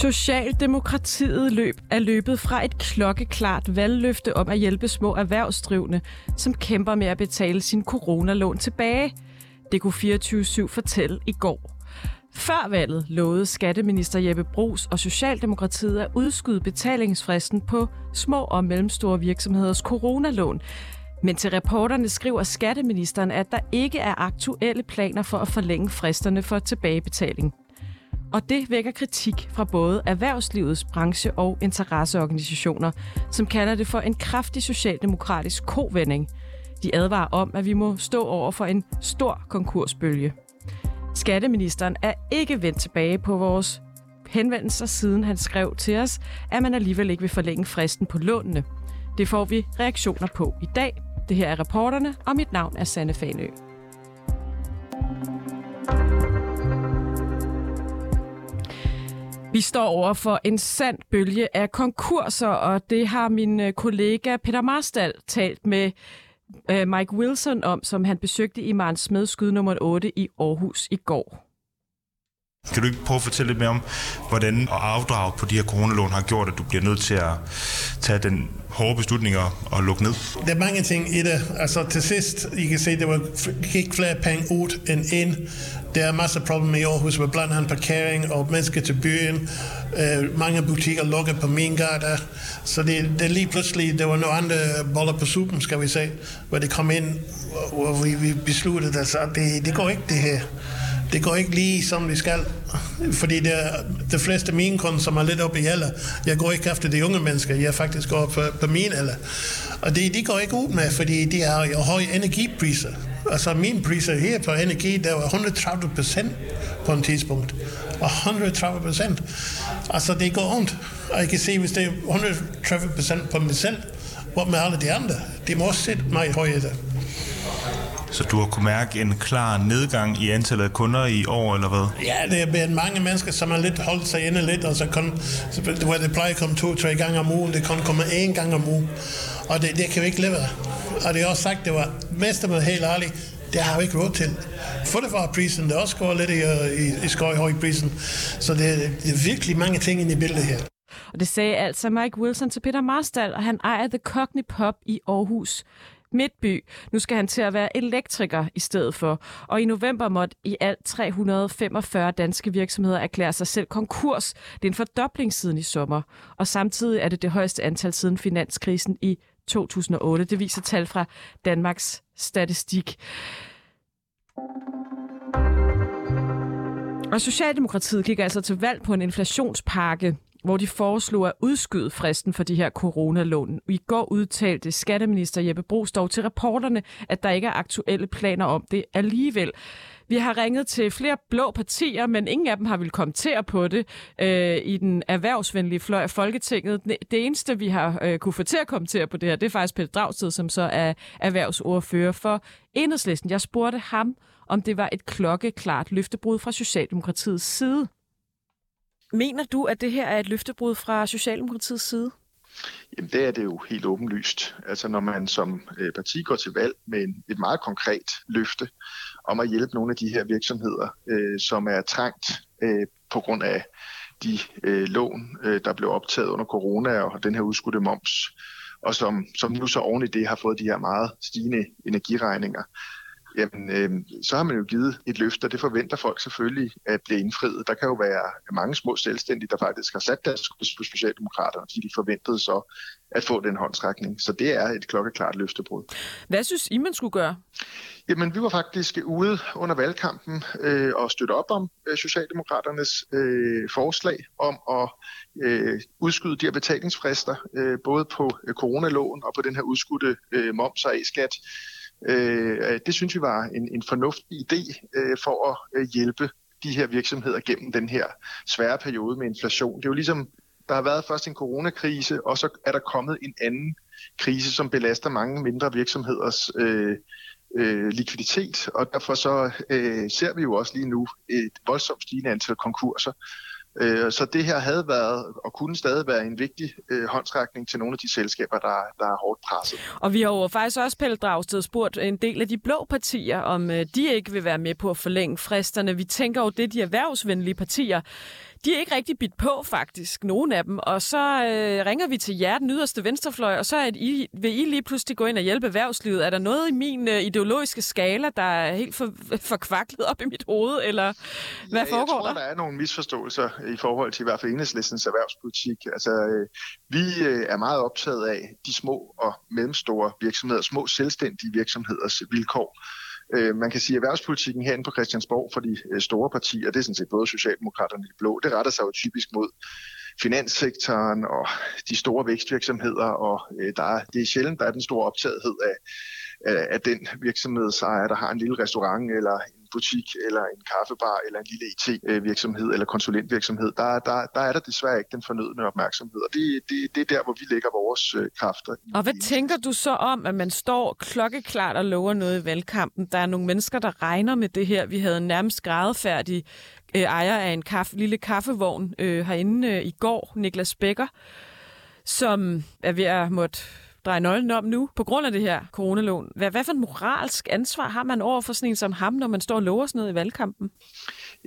Socialdemokratiet løb er løbet fra et klokkeklart valgløfte om at hjælpe små erhvervsdrivende, som kæmper med at betale sin coronalån tilbage. Det kunne 24-7 fortælle i går. Før valget lovede skatteminister Jeppe Brugs og Socialdemokratiet at udskyde betalingsfristen på små og mellemstore virksomheders coronalån. Men til reporterne skriver skatteministeren, at der ikke er aktuelle planer for at forlænge fristerne for tilbagebetaling. Og det vækker kritik fra både erhvervslivets branche- og interesseorganisationer, som kalder det for en kraftig socialdemokratisk kovending. De advarer om, at vi må stå over for en stor konkursbølge. Skatteministeren er ikke vendt tilbage på vores henvendelser, siden han skrev til os, at man alligevel ikke vil forlænge fristen på lånene. Det får vi reaktioner på i dag. Det her er reporterne, og mit navn er Sanne Fanø. Vi står over for en sand bølge af konkurser, og det har min øh, kollega Peter Marstal talt med øh, Mike Wilson om, som han besøgte i Marens Smedskyd nummer 8 i Aarhus i går. Kan du ikke prøve at fortælle lidt mere om, hvordan at afdrage på de her coronalån har gjort, at du bliver nødt til at tage den hårde beslutning og lukke ned? Der er mange ting i det. Altså til sidst, I kan se, der var, gik flere penge ud end ind. Der er masser af problemer i Aarhus med blandt andet parkering og mennesker til byen. Uh, mange butikker lukker på min gade. Så det, det lige pludselig, der var nogle andre boller på suppen, skal vi sige, hvor det kom ind, hvor vi, vi besluttede, at altså, det, det går ikke det her det går ikke lige som det skal. Fordi det er de fleste af mine kunder, som er lidt oppe i alder, jeg går ikke efter de unge mennesker, jeg faktisk går på, på min alder. Og det, de går ikke ud med, fordi de har jo høje energipriser. Altså min priser her på energi, der var 130 procent på en tidspunkt. Og 130 procent. Altså det går ondt. Og jeg kan se, hvis det er 130 procent på mig selv, hvor med alle de andre, de må også sætte mig højere. Så du har kunne mærke en klar nedgang i antallet af kunder i år, eller hvad? Ja, det er blevet mange mennesker, som har lidt holdt sig inde lidt, og så kun, hvor det plejer at komme to-tre gange om ugen, det kun komme én gang om ugen. Og det, det kan vi ikke leve Og det er også sagt, det var mest med helt ærligt, det har vi ikke råd til. prisen, det også går lidt i, i, i skøjhøjprisen. Så det, det er virkelig mange ting ind i billedet her. Og det sagde altså Mike Wilson til Peter Marstal, og han ejer The Cockney Pub i Aarhus. Midtby. Nu skal han til at være elektriker i stedet for. Og i november måtte i alt 345 danske virksomheder erklære sig selv konkurs. Det er en fordobling siden i sommer. Og samtidig er det det højeste antal siden finanskrisen i 2008. Det viser tal fra Danmarks Statistik. Og Socialdemokratiet gik altså til valg på en inflationspakke hvor de foreslog at udskyde fristen for de her coronalån. I går udtalte skatteminister Jeppe Brugs dog til reporterne, at der ikke er aktuelle planer om det alligevel. Vi har ringet til flere blå partier, men ingen af dem har vil kommentere på det øh, i den erhvervsvenlige fløj af Folketinget. Det eneste, vi har øh, kunne få til at kommentere på det her, det er faktisk Peter Dragsted, som så er erhvervsordfører for Enhedslisten. Jeg spurgte ham, om det var et klokkeklart løftebrud fra Socialdemokratiets side. Mener du, at det her er et løftebrud fra Socialdemokratiets side? Jamen det er det jo helt åbenlyst. Altså når man som øh, parti går til valg med en, et meget konkret løfte om at hjælpe nogle af de her virksomheder, øh, som er trængt øh, på grund af de øh, lån, øh, der blev optaget under corona og den her udskudte moms, og som, som nu så oven i det har fået de her meget stigende energiregninger, jamen øh, så har man jo givet et løfte, og det forventer folk selvfølgelig at blive indfriet. Der kan jo være mange små selvstændige, der faktisk har sat deres på Socialdemokraterne, fordi de forventede så at få den håndtrækning. Så det er et klokkeklart løftebrud. Hvad synes I, man skulle gøre? Jamen, vi var faktisk ude under valgkampen øh, og støtte op om øh, Socialdemokraternes øh, forslag om at øh, udskyde de her betalingsfrister, øh, både på øh, coronalån og på den her udskudte øh, moms og A-skat. Øh, øh, det synes vi var en, en fornuftig idé øh, for at øh, hjælpe de her virksomheder gennem den her svære periode med inflation. Det er jo ligesom, der har været først en coronakrise, og så er der kommet en anden krise, som belaster mange mindre virksomheders øh, øh, likviditet, og derfor så øh, ser vi jo også lige nu et voldsomt stigende antal konkurser. Øh, så det her havde været og kunne stadig være en vigtig øh, håndsrækning til nogle af de selskaber, der, der er hårdt presset. Og vi har jo faktisk også, Pelle Dragsted, spurgt en del af de blå partier, om øh, de ikke vil være med på at forlænge fristerne. Vi tænker jo, det er de erhvervsvenlige partier de er ikke rigtig bidt på, faktisk, nogen af dem. Og så øh, ringer vi til jer, den yderste venstrefløj, og så er I, vil I lige pludselig gå ind og hjælpe erhvervslivet. Er der noget i min øh, ideologiske skala, der er helt for, forkvaklet op i mit hoved, eller hvad ja, foregår der? Jeg tror, der er nogle misforståelser i forhold til i hvert fald enhedslistens erhvervspolitik. Altså, øh, vi øh, er meget optaget af de små og mellemstore virksomheder, små selvstændige virksomheders vilkår. Øh, man kan sige, at erhvervspolitikken herinde på Christiansborg for de øh, store partier, det er sådan set både Socialdemokraterne og de blå, det retter sig jo typisk mod finanssektoren og de store vækstvirksomheder, og øh, der er, det er sjældent, der er den store optagethed af, af, af den virksomhedsejer, der har en lille restaurant eller butik, eller en kaffebar, eller en lille IT-virksomhed, eller konsulentvirksomhed, der, der, der er der desværre ikke den fornødne opmærksomhed. Og det, det, det er der, hvor vi lægger vores øh, kræfter. Og hvad tænker du så om, at man står klokkeklart og lover noget i valgkampen? Der er nogle mennesker, der regner med det her. Vi havde en nærmest gradfærdig øh, ejer af en kaffe, lille kaffevogn øh, herinde øh, i går, Niklas Becker, som er ved at måtte dreje nøglen om nu, på grund af det her coronalån. Hvad, hvad for en moralsk ansvar har man over for sådan en som ham, når man står og lover sådan noget i valgkampen?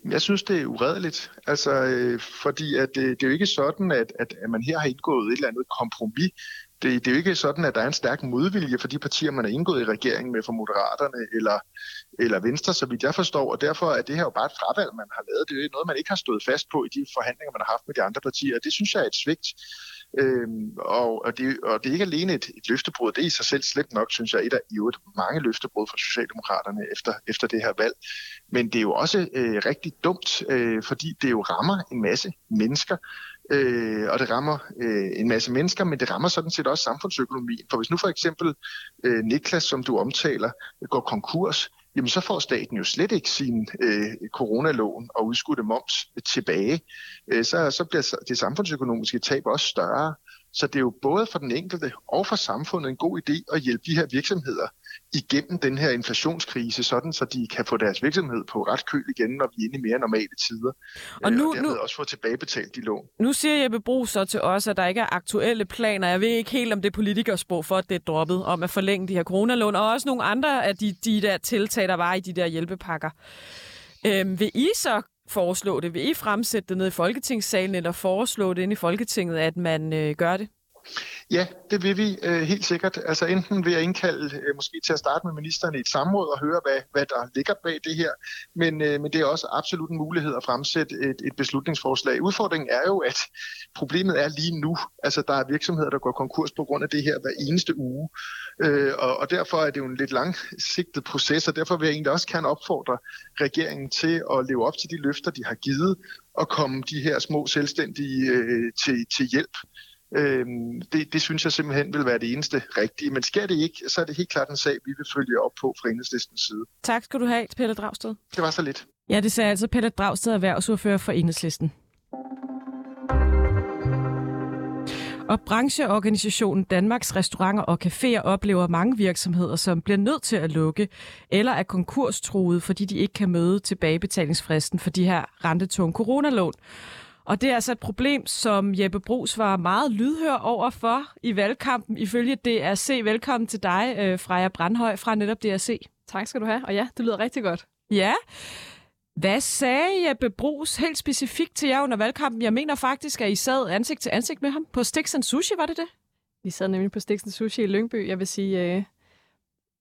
Jeg synes, det er uredeligt. Altså, øh, fordi at, øh, det er jo ikke sådan, at, at, at man her har indgået et eller andet kompromis. Det, det er jo ikke sådan, at der er en stærk modvilje for de partier, man har indgået i regeringen med, for Moderaterne eller, eller Venstre, så vidt jeg forstår. Og derfor er det her jo bare et fravalg, man har lavet. Det er noget, man ikke har stået fast på i de forhandlinger, man har haft med de andre partier. og Det synes jeg er et svigt. Øhm, og, og, det, og det er ikke alene et, et løftebrud, det er i sig selv slet nok, synes jeg, et af i øvrigt mange løftebrud fra Socialdemokraterne efter, efter det her valg. Men det er jo også øh, rigtig dumt, øh, fordi det jo rammer en masse mennesker, øh, og det rammer øh, en masse mennesker, men det rammer sådan set også samfundsøkonomien. For hvis nu for eksempel øh, Niklas, som du omtaler, går konkurs, jamen så får staten jo slet ikke sin øh, coronalån og udskudte moms tilbage. Øh, så, så bliver det samfundsøkonomiske tab også større. Så det er jo både for den enkelte og for samfundet en god idé at hjælpe de her virksomheder igennem den her inflationskrise, sådan så de kan få deres virksomhed på ret køl igen, når vi er inde i mere normale tider. Og, nu, og dermed nu, også få tilbagebetalt de lån. Nu siger Jeppe Bro så til os, at der ikke er aktuelle planer. Jeg ved ikke helt, om det er politikersprog for, at det er droppet, om at forlænge de her coronalån, og også nogle andre af de, de der tiltag, der var i de der hjælpepakker. Øhm, vil I så foreslå det? Vil I fremsætte det ned i Folketingssalen, eller foreslå det ind i Folketinget, at man øh, gør det? Ja, det vil vi øh, helt sikkert. Altså enten vil jeg indkalde øh, måske til at starte med ministeren i et samråd og høre, hvad, hvad der ligger bag det her, men, øh, men det er også absolut en mulighed at fremsætte et, et beslutningsforslag. Udfordringen er jo, at problemet er lige nu. Altså der er virksomheder, der går konkurs på grund af det her hver eneste uge, øh, og, og derfor er det jo en lidt langsigtet proces, og derfor vil jeg egentlig også gerne opfordre regeringen til at leve op til de løfter, de har givet, og komme de her små selvstændige øh, til, til hjælp. Øhm, det, det synes jeg simpelthen vil være det eneste rigtige. Men sker det ikke, så er det helt klart en sag, vi vil følge op på fra enhedslistens side. Tak skal du have, Pelle Dragsted. Det var så lidt. Ja, det sagde altså Pelle Dragsted, erhvervsordfører for enhedslisten. Og brancheorganisationen Danmarks Restauranter og Caféer oplever mange virksomheder, som bliver nødt til at lukke eller er konkurstruede, fordi de ikke kan møde tilbagebetalingsfristen for de her rentetunge coronalån. Og det er altså et problem, som Jeppe Brugs var meget lydhør over for i valgkampen, ifølge DRC. Velkommen til dig, øh, Freja Brandhøj fra netop DRC. Tak skal du have, og ja, det lyder rigtig godt. Ja. Hvad sagde Jeppe Brugs helt specifikt til jer under valgkampen? Jeg mener faktisk, at I sad ansigt til ansigt med ham på Stix Sushi, var det det? Vi sad nemlig på Stix Sushi i Lyngby. Jeg vil sige, øh,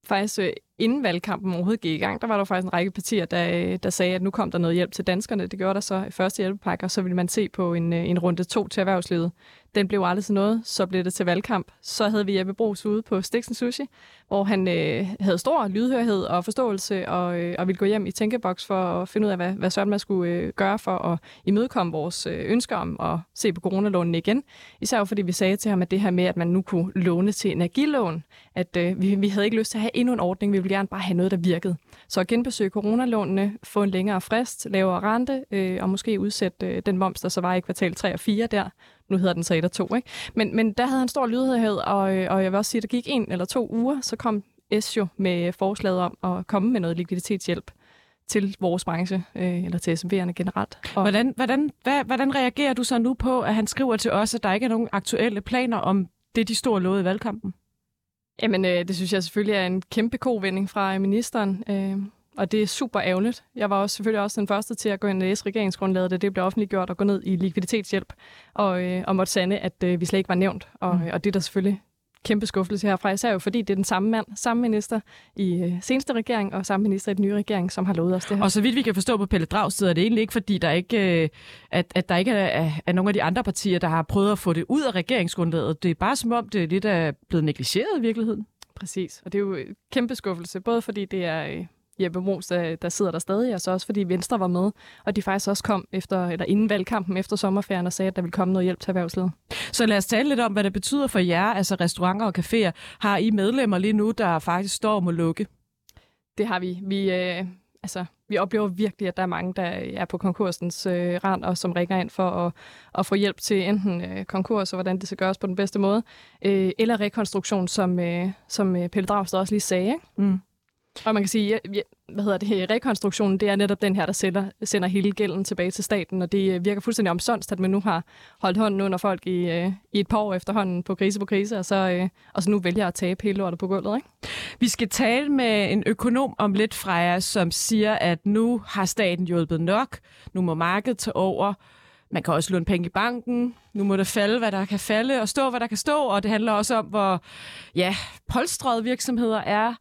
faktisk øh, inden valgkampen overhovedet gik i gang, der var der faktisk en række partier, der, øh, der sagde, at nu kom der noget hjælp til danskerne. Det gjorde der så i første hjælpepakke, og så ville man se på en, øh, en runde to til erhvervslivet. Den blev aldrig til noget. Så blev det til valgkamp. Så havde vi Jeppe Brugs ude på Stiksen Sushi, hvor han øh, havde stor lydhørhed og forståelse og, øh, og ville gå hjem i tænkeboks for at finde ud af, hvad, hvad Søren man skulle øh, gøre for at imødekomme vores øh, ønsker om at se på coronalånene igen. Især fordi vi sagde til ham, at det her med, at man nu kunne låne til energilån, at øh, vi, vi havde ikke lyst til at have endnu en ordning. Vi ville gerne bare have noget, der virkede. Så at genbesøge coronalånene, få en længere frist, lavere rente øh, og måske udsætte øh, den moms, der så var i kvartal 3 og 4 der, nu hedder den så 1 og 2, ikke? Men, men der havde han stor lydhørhed, og, og jeg vil også sige, at der gik en eller to uger, så kom S jo med forslaget om at komme med noget likviditetshjælp til vores branche, øh, eller til SMV'erne generelt. Og hvordan, hvordan, hvad, hvordan reagerer du så nu på, at han skriver til os, at der ikke er nogen aktuelle planer om det, de store lovede i valgkampen? Jamen, øh, det synes jeg selvfølgelig er en kæmpe kovending fra ministeren. Øh, og det er super ærgerligt. Jeg var også selvfølgelig også den første til at gå ind og læse regeringsgrundlaget, da det blev offentliggjort og gå ned i likviditetshjælp, og, øh, og måtte sande, at øh, vi slet ikke var nævnt. Og, mm. og det er der selvfølgelig kæmpe skuffelse herfra, især jo fordi det er den samme mand, samme minister i øh, seneste regering, og samme minister i den nye regering, som har lovet os det her. Og så vidt vi kan forstå på Pelle Dragsted, er det egentlig ikke, fordi der ikke, øh, at, at der ikke er, er, er nogen af de andre partier, der har prøvet at få det ud af regeringsgrundlaget. Det er bare som om, det er lidt er blevet negligeret i virkeligheden. Præcis, og det er jo kæmpe skuffelse, både fordi det er øh, Jeppe Mos, der, der sidder der stadig, og så også fordi Venstre var med, og de faktisk også kom efter, eller inden valgkampen efter sommerferien og sagde, at der ville komme noget hjælp til erhvervslivet. Så lad os tale lidt om, hvad det betyder for jer, altså restauranter og caféer. Har I medlemmer lige nu, der faktisk står om at lukke? Det har vi. Vi, øh, altså, vi oplever virkelig, at der er mange, der er på konkursens øh, rand, og som ringer ind for at, at få hjælp til enten øh, konkurs, og hvordan det skal gøres på den bedste måde, øh, eller rekonstruktion, som, øh, som øh, Pelle Dragsted også lige sagde. Ikke? Mm. Og man kan sige, ja, hvad hedder det, rekonstruktionen, det er netop den her, der sender, sender hele gælden tilbage til staten, og det øh, virker fuldstændig omsonst, at man nu har holdt hånden under folk i, øh, i et par år efterhånden på krise på krise, og så, øh, og så nu vælger at tabe hele lortet på gulvet. Ikke? Vi skal tale med en økonom om lidt Freja, som siger, at nu har staten hjulpet nok, nu må markedet tage over, man kan også låne penge i banken. Nu må det falde, hvad der kan falde, og stå, hvad der kan stå. Og det handler også om, hvor ja, polstrede virksomheder er.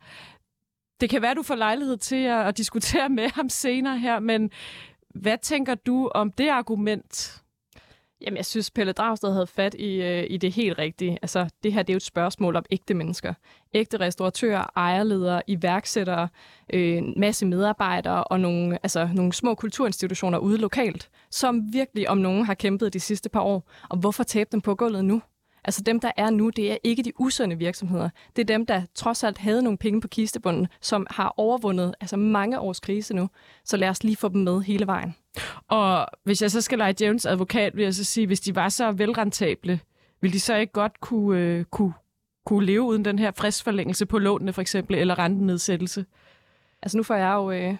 Det kan være, du får lejlighed til at, at diskutere med ham senere her, men hvad tænker du om det argument? Jamen, jeg synes, Pelle Dragsted havde fat i, øh, i det helt rigtige. Altså, det her det er jo et spørgsmål om ægte mennesker. Ægte restauratører, ejerledere, iværksættere, øh, en masse medarbejdere og nogle, altså, nogle små kulturinstitutioner ude lokalt, som virkelig om nogen har kæmpet de sidste par år. Og hvorfor tabe dem på gulvet nu? Altså dem, der er nu, det er ikke de usunde virksomheder. Det er dem, der trods alt havde nogle penge på kistebunden, som har overvundet altså mange års krise nu. Så lad os lige få dem med hele vejen. Og hvis jeg så skal lege Jones advokat, vil jeg så sige, hvis de var så velrentable, vil de så ikke godt kunne, øh, kunne, kunne leve uden den her fristforlængelse på lånene for eksempel, eller rentenedsættelse? Altså nu får jeg jo øh,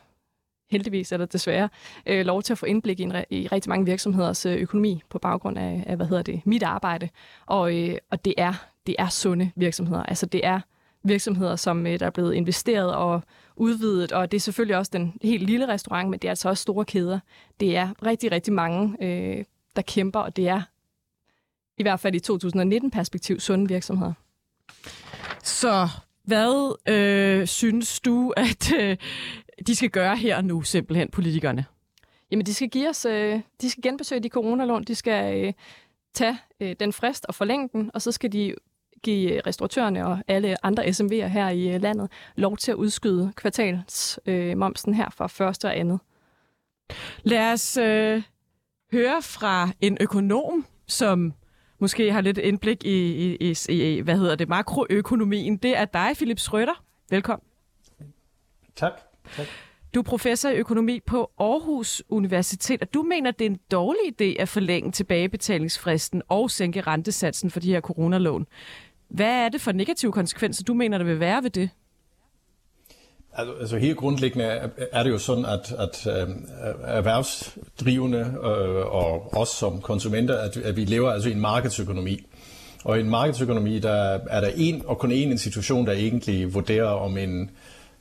heldigvis eller desværre, øh, lov til at få indblik i, en, i rigtig mange virksomheders øh, økonomi på baggrund af, af, hvad hedder det, mit arbejde. Og, øh, og det er det er sunde virksomheder. Altså det er virksomheder, som øh, der er blevet investeret og udvidet, og det er selvfølgelig også den helt lille restaurant, men det er altså også store kæder. Det er rigtig, rigtig mange, øh, der kæmper, og det er i hvert fald i 2019-perspektiv sunde virksomheder. Så hvad øh, synes du, at øh, de skal gøre her og nu, simpelthen, politikerne? Jamen, de skal give os, øh, de skal genbesøge de coronalån, de skal øh, tage øh, den frist og forlænge den, og så skal de give restauratørerne og alle andre SMV'er her i øh, landet lov til at udskyde kvartalsmomsen øh, her fra første og andet. Lad os øh, høre fra en økonom, som måske har lidt indblik i, i, i, i hvad hedder det, makroøkonomien. Det er dig, Philip Schrøder. Velkommen. Tak. tak. Du er professor i økonomi på Aarhus Universitet, og du mener, det er en dårlig idé at forlænge tilbagebetalingsfristen og sænke rentesatsen for de her coronalån. Hvad er det for negative konsekvenser, du mener, der vil være ved det? Altså, altså, helt grundlæggende er det jo sådan, at, at øh, erhvervsdrivende øh, og os som konsumenter, at, at vi lever altså i en markedsøkonomi. Og i en markedsøkonomi, der er der en og kun én institution, der egentlig vurderer, om en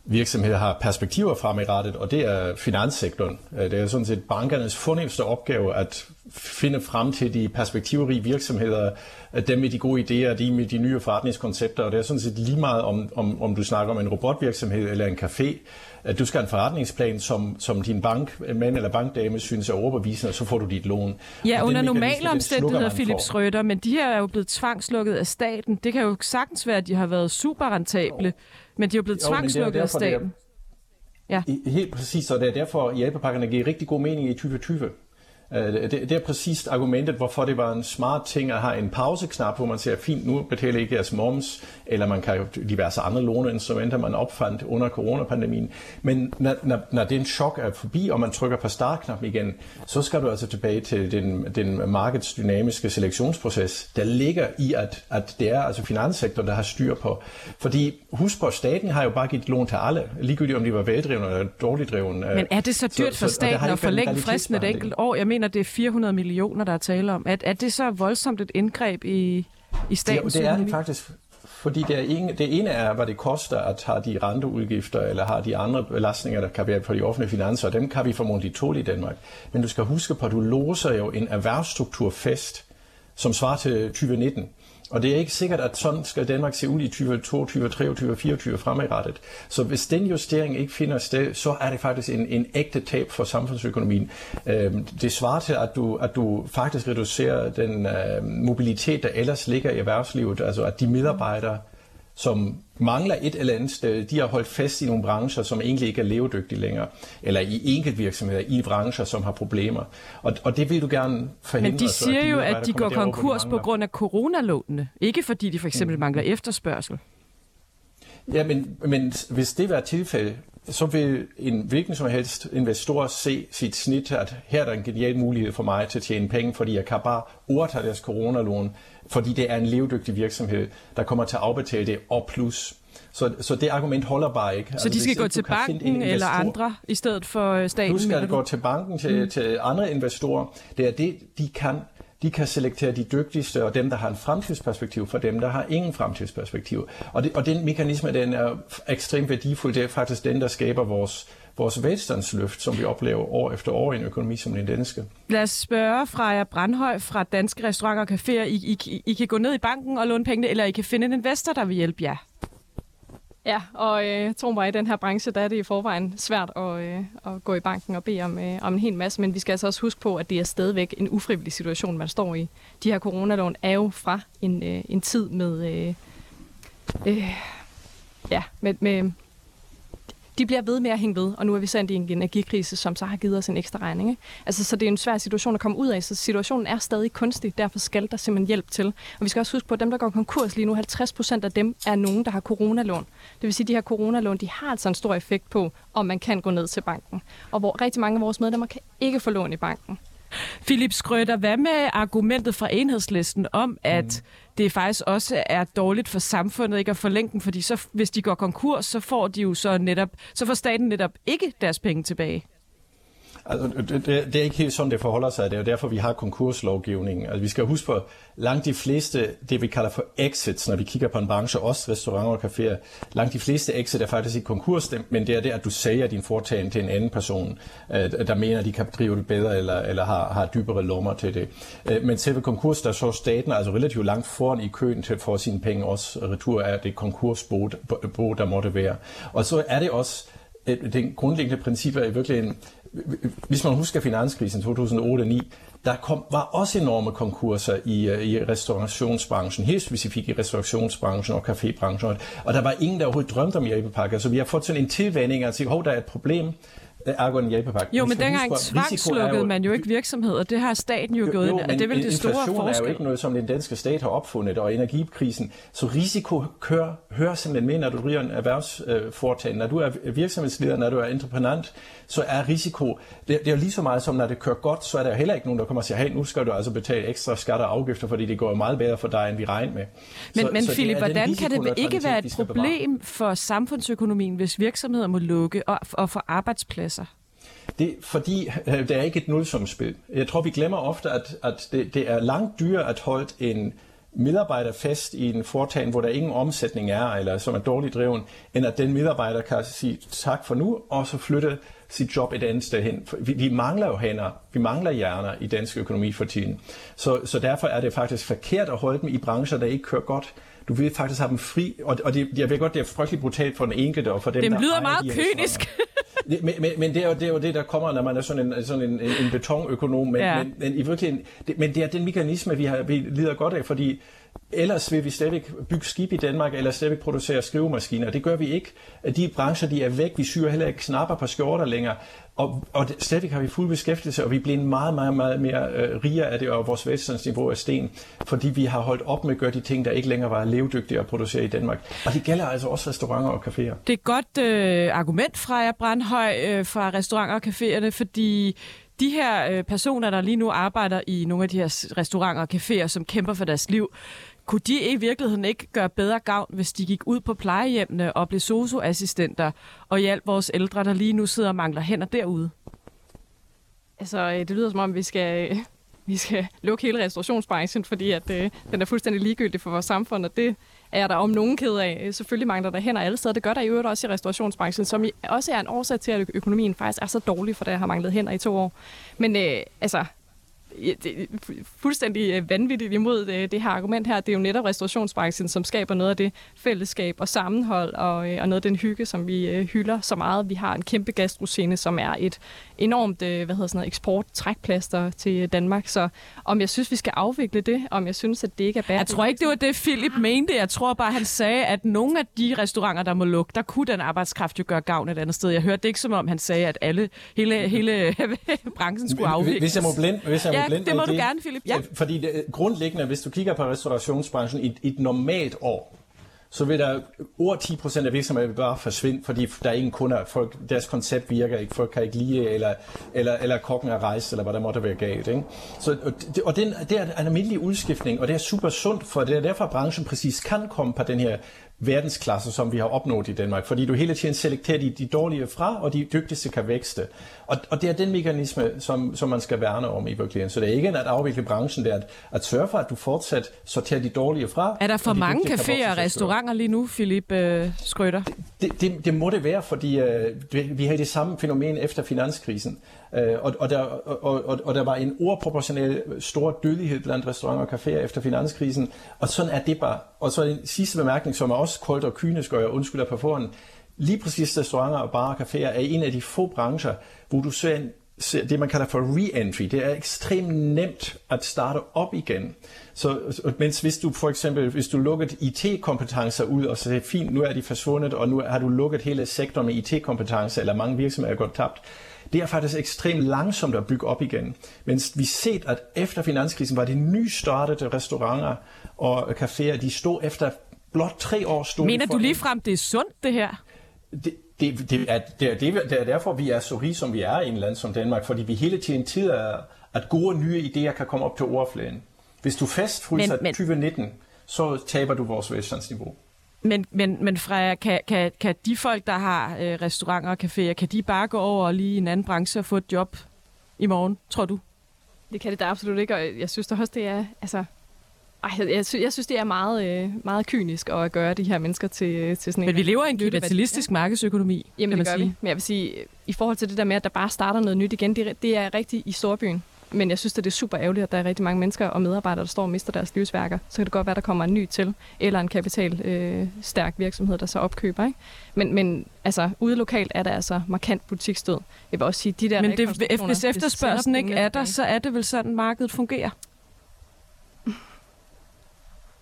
virksomhed har perspektiver fremadrettet, og det er finanssektoren. Øh, det er sådan set bankernes fornemmeste opgave at finde frem til de perspektivrige virksomheder, dem med de gode idéer, de med de nye forretningskoncepter, og det er sådan set lige meget om, om, om du snakker om en robotvirksomhed eller en café, at du skal have en forretningsplan, som, som din bankmand eller bankdame synes er overbevisende, og så får du dit lån. Ja, under normale omstændigheder, Philip Schrøder, men de her er jo blevet tvangslukket af staten. Det kan jo sagtens være, at de har været super rentable, men de er jo blevet tvangslukket af staten. Ja. Helt præcis, og det er derfor, at hjælpepakkerne giver rigtig god mening i 2020. Øh, det, det er præcis argumentet, hvorfor det var en smart ting at have en pauseknap, hvor man siger, fint, nu betaler ikke jeres moms, eller man kan jo diverse andre låneinstrumenter, man opfandt under coronapandemien. Men når, når, når den chok er forbi, og man trykker på startknappen igen, så skal du altså tilbage til den, den markedsdynamiske selektionsproces, der ligger i, at, at det er altså finanssektoren, der har styr på. Fordi husk på, staten har jo bare givet lån til alle, ligegyldigt om de var veldrevne eller dårligt drevne. Men er det så dyrt så, for staten at forlænge fristen et enkelt år? Jeg mener, det er 400 millioner, der er tale om. Er, er det så voldsomt et indgreb i, i statens det, det er det faktisk, fordi det, er ene, det ene er, hvad det koster at have de renteudgifter, eller har de andre belastninger, der kan være på de offentlige finanser, og dem kan vi formodentlig tåle i Danmark. Men du skal huske på, at du låser jo en erhvervsstruktur fest, som svarer til 2019. Og det er ikke sikkert, at sådan skal Danmark se ud i 2022, 2023, 2024 fremadrettet. Så hvis den justering ikke finder sted, så er det faktisk en, en ægte tab for samfundsøkonomien. Øhm, det svarer til, at du, at du faktisk reducerer den øh, mobilitet, der ellers ligger i erhvervslivet, altså at de medarbejdere, som mangler et eller andet sted. De har holdt fast i nogle brancher, som egentlig ikke er levedygtige længere, eller i enkelt virksomheder, i brancher, som har problemer. Og, og det vil du gerne forhindre. Men de siger så, at de jo, at de går konkurs på grund af coronalånene, ikke fordi de for eksempel mm. mangler efterspørgsel. Ja, men, men hvis det var tilfælde, så vil en hvilken som helst investor se sit snit, at her er der en genial mulighed for mig til at tjene penge, fordi jeg kan bare overtage deres coronalån, fordi det er en levedygtig virksomhed, der kommer til at afbetale det og plus. Så, så det argument holder bare ikke. Så altså, de skal gå til banken eller andre i stedet for øh, staten? Nu skal gå til banken, til, mm. til andre investorer. Det er det, de kan de kan selektere de dygtigste og dem, der har en fremtidsperspektiv, for dem, der har ingen fremtidsperspektiv. Og, det, og den mekanisme, den er ekstremt værdifuld. Det er faktisk den, der skaber vores, vores velstandsløft, som vi oplever år efter år i en økonomi som den danske. Lad os spørge Freja Brandhøj fra Danske Restauranter og Caféer. I, I, I kan gå ned i banken og låne pengene, eller I kan finde en investor, der vil hjælpe jer. Ja, og øh, tro mig, i den her branche, der er det i forvejen svært at, øh, at gå i banken og bede om, øh, om en hel masse, men vi skal altså også huske på, at det er stadigvæk en ufrivillig situation, man står i. De her coronalån er jo fra en, øh, en tid med, øh, øh, ja, med, med de bliver ved med at hænge ved, og nu er vi sendt i en energikrise, som så har givet os en ekstra regning. Ikke? Altså, så det er en svær situation at komme ud af, så situationen er stadig kunstig, derfor skal der simpelthen hjælp til. Og vi skal også huske på, at dem, der går konkurs lige nu, 50 procent af dem er nogen, der har coronalån. Det vil sige, at de her coronalån, de har altså en stor effekt på, om man kan gå ned til banken. Og hvor rigtig mange af vores medlemmer kan ikke få lån i banken. Philip Skrøder, hvad med argumentet fra enhedslisten om, at mm. det faktisk også er dårligt for samfundet ikke at forlænge den, fordi så, hvis de går konkurs, så får de jo så netop, så får staten netop ikke deres penge tilbage? Altså, det, det er ikke helt sådan, det forholder sig. Det er jo derfor, vi har konkurslovgivningen. Altså, vi skal huske på, langt de fleste, det vi kalder for exits, når vi kigger på en branche, også restauranter og caféer, langt de fleste exit er faktisk ikke konkurs, men det er det, at du sælger din foretagende til en anden person, øh, der mener, at de kan drive det bedre, eller, eller har, har dybere lommer til det. Øh, men selve konkurs, der så staten altså relativt langt foran i køen til at få sine penge også retur af det konkursbo, der måtte være. Og så er det også, øh, det grundlæggende princip er i virkeligheden, hvis man husker finanskrisen 2008-2009, der kom, var også enorme konkurser i, øh, i restaurationsbranchen, helt specifikt i restaurationsbranchen og cafébranchen, og der var ingen, der overhovedet drømte om hjælpepakker, så vi har fået sådan en tilvænding at sige, hov, der er et problem, ergo en hjælpepakke. Jo, men dengang tvangslukkede man jo ikke virksomheder. Det har staten jo, jo gået ind. Det er vel det store forskel. er jo ikke noget, som den danske stat har opfundet, og energikrisen. Så risiko kører, hører simpelthen med, når du driver en erhvervsforetagende. Når du er virksomhedsleder, når du er entreprenant, så er risiko, det, det er jo lige så meget som, når det kører godt, så er der heller ikke nogen, der kommer og siger, hey, nu skal du altså betale ekstra skatter og afgifter, fordi det går meget bedre for dig, end vi regner med. Men, så, men så Philip, hvordan kan det ikke være et problem for samfundsøkonomien, hvis virksomheder må lukke og, og få arbejdspladser? Det fordi, øh, det er ikke et nulsumspil. Jeg tror, vi glemmer ofte, at, at det, det er langt dyrere at holde en medarbejder fast i en foretagende, hvor der ingen omsætning er, eller som er dårligt dreven, end at den medarbejder kan sige tak for nu, og så flytte sit job et andet sted hen. Vi, vi mangler jo hænder, vi mangler hjerner i dansk økonomi for tiden. Så, så derfor er det faktisk forkert at holde dem i brancher, der ikke kører godt. Du vil faktisk have dem fri, og, og det, jeg ved godt, det er frygtelig brutalt for den enkelte og for dem, det der lyder meget kynisk. Det, men, men, men det, er jo, det er jo det, der kommer, når man er sådan en, sådan en, en betonøkonom. Men, ja. men, men, i virkeligheden, det, men det er den mekanisme, vi, har, vi lider godt af, fordi Ellers vil vi slet ikke bygge skib i Danmark, eller slet ikke producere skrivemaskiner. Det gør vi ikke. De brancher, de er væk. Vi syr heller ikke knapper på skjorter længere. Og, og slet ikke har vi fuld beskæftigelse, og vi bliver meget, meget, meget mere øh, rigere af det, og vores velstandsniveau er sten, fordi vi har holdt op med at gøre de ting, der ikke længere var levedygtige at producere i Danmark. Og det gælder altså også restauranter og caféer. Det er et godt øh, argument fra jer, Brandhøj, øh, fra restauranter og caféerne, fordi de her øh, personer, der lige nu arbejder i nogle af de her restauranter og caféer, som kæmper for deres liv, kunne de i virkeligheden ikke gøre bedre gavn, hvis de gik ud på plejehjemmene og blev socioassistenter og hjalp vores ældre, der lige nu sidder og mangler hænder derude? Altså, øh, det lyder som om, vi skal, øh, vi skal lukke hele restaurationsbranchen, fordi at, øh, den er fuldstændig ligegyldig for vores samfund, og det er der om nogen ked af. Øh, selvfølgelig mangler der hænder alle steder. Det gør der i øvrigt også i restaurationsbranchen, som også er en årsag til, at økonomien faktisk er så dårlig, for der har manglet hænder i to år. Men øh, altså, fuldstændig øh, vanvittigt imod øh, det her argument her. Det er jo netop restaurationsbranchen, som skaber noget af det fællesskab og sammenhold og, øh, og noget af den hygge, som vi hylder så meget. Vi har en kæmpe gastroscene, som er et enormt hvad hedder sådan noget, eksport-trækplaster til Danmark. Så om jeg synes, vi skal afvikle det, om jeg synes, at det ikke er bæredygtigt. Jeg tror ikke, det var det, Philip mente. Jeg tror bare, han sagde, at nogle af de restauranter, der må lukke, der kunne den arbejdskraft jo gøre gavn et andet sted. Jeg hørte det ikke som om, han sagde, at alle, hele, hele branchen skulle afvikles. Hvis jeg må blind, hvis jeg må ja, det må du det, gerne, Philip. Ja. Fordi det, grundlæggende, hvis du kigger på restaurationsbranchen i, i et normalt år, så vil der over 10 procent af virksomheder bare forsvinde, fordi der er ingen kunder. Folk, deres koncept virker ikke, folk kan ikke lide, eller, eller, eller kokken er rejst, eller hvad der måtte være galt. Ikke? Så, og det, og det, det er en almindelig udskiftning, og det er super sundt, for det er derfor, at branchen præcis kan komme på den her verdensklasse, som vi har opnået i Danmark, fordi du hele tiden selekterer de, de dårlige fra, og de dygtigste kan vækste. Og, og det er den mekanisme, som, som man skal værne om i virkeligheden. Så det er ikke at afvikle branchen, det er at, at sørge for, at du fortsat sorterer de dårlige fra. Er der for de mange caféer og restauranter lige nu, Philip øh, Skrøder? Det, det, det må det være, fordi øh, vi har det samme fænomen efter finanskrisen. Øh, og, og, der, og, og, og der var en ordproportionel stor dødelighed blandt restauranter og caféer efter finanskrisen, og sådan er det bare. Og så en sidste bemærkning, som er også koldt og kynisk, og jeg undskylder på forhånd. Lige præcis restauranter og barer og caféer er en af de få brancher, hvor du ser en det, man kalder for re-entry. Det er ekstremt nemt at starte op igen. Så, mens hvis du for eksempel, hvis du lukket IT-kompetencer ud, og så er fint, nu er de forsvundet, og nu har du lukket hele sektoren med IT-kompetencer, eller mange virksomheder er gået tabt, det er faktisk ekstremt langsomt at bygge op igen. Mens vi set, at efter finanskrisen var de nystartede restauranter og caféer, de stod efter blot tre år stod Mener du ligefrem, det er sundt, det her? Det, det, det, er, det, er, det er derfor, vi er så rige, som vi er i en land som Danmark, fordi vi hele tiden tider, at gode nye idéer kan komme op til overfladen. Hvis du fastfryser 2019, så taber du vores velstandsniveau. Men, men, men Freja, kan, kan, kan de folk, der har øh, restauranter og caféer, kan de bare gå over lige i en anden branche og få et job i morgen, tror du? Det kan det da absolut ikke, og jeg synes da også, det er, altså, ej, jeg, jeg, synes, jeg synes, det er meget, øh, meget kynisk at gøre de her mennesker til, øh, til sådan en... Men vi lever i en kapitalistisk markedsøkonomi, Jamen, kan det gør sige. vi. Men jeg vil sige, i forhold til det der med, at der bare starter noget nyt igen, det, det er rigtigt i storbyen. Men jeg synes, at det er super ærgerligt, at der er rigtig mange mennesker og medarbejdere, der står og mister deres livsværker. Så kan det godt være, at der kommer en ny til, eller en kapital øh, virksomhed, der så opkøber. Ikke? Men, men altså, ude lokalt er der altså markant butiksstød. Jeg vil også sige, de der Men det, hvis efterspørgselen ikke er der, så er det vel sådan, markedet fungerer?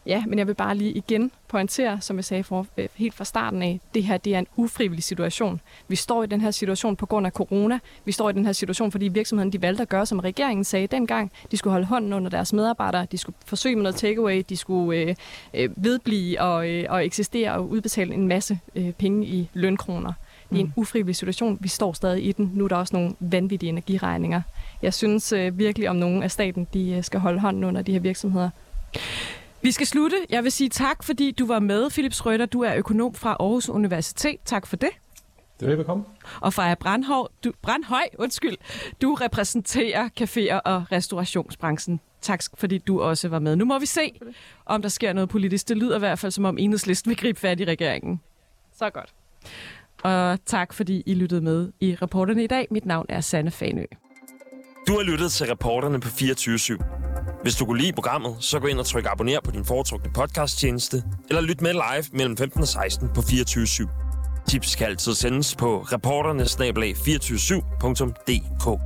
Ja, men jeg vil bare lige igen pointere, som jeg sagde for, øh, helt fra starten af, det her det er en ufrivillig situation. Vi står i den her situation på grund af corona. Vi står i den her situation, fordi virksomheden de valgte at gøre, som regeringen sagde dengang. De skulle holde hånden under deres medarbejdere. De skulle forsøge med noget takeaway. De skulle øh, øh, vedblive og, øh, og eksistere og udbetale en masse øh, penge i lønkroner. Det er en mm. ufrivillig situation. Vi står stadig i den. Nu er der også nogle vanvittige energiregninger. Jeg synes øh, virkelig, om nogen af staten de øh, skal holde hånden under de her virksomheder. Vi skal slutte. Jeg vil sige tak, fordi du var med, Philip Schrøder. Du er økonom fra Aarhus Universitet. Tak for det. Det er velkommen. Og Freja Brandhøj, du, Brandhøj, undskyld, du repræsenterer caféer og restaurationsbranchen. Tak, fordi du også var med. Nu må vi se, om der sker noget politisk. Det lyder i hvert fald, som om enhedslisten vil gribe fat i regeringen. Så godt. Og tak, fordi I lyttede med i reporterne i dag. Mit navn er Sanne Fanø. Du har lyttet til reporterne på 24 /7. Hvis du kunne lide programmet, så gå ind og tryk abonner på din foretrukne podcasttjeneste, eller lyt med live mellem 15 og 16 på 24 /7. Tips kan altid sendes på reporternesnablag247.dk.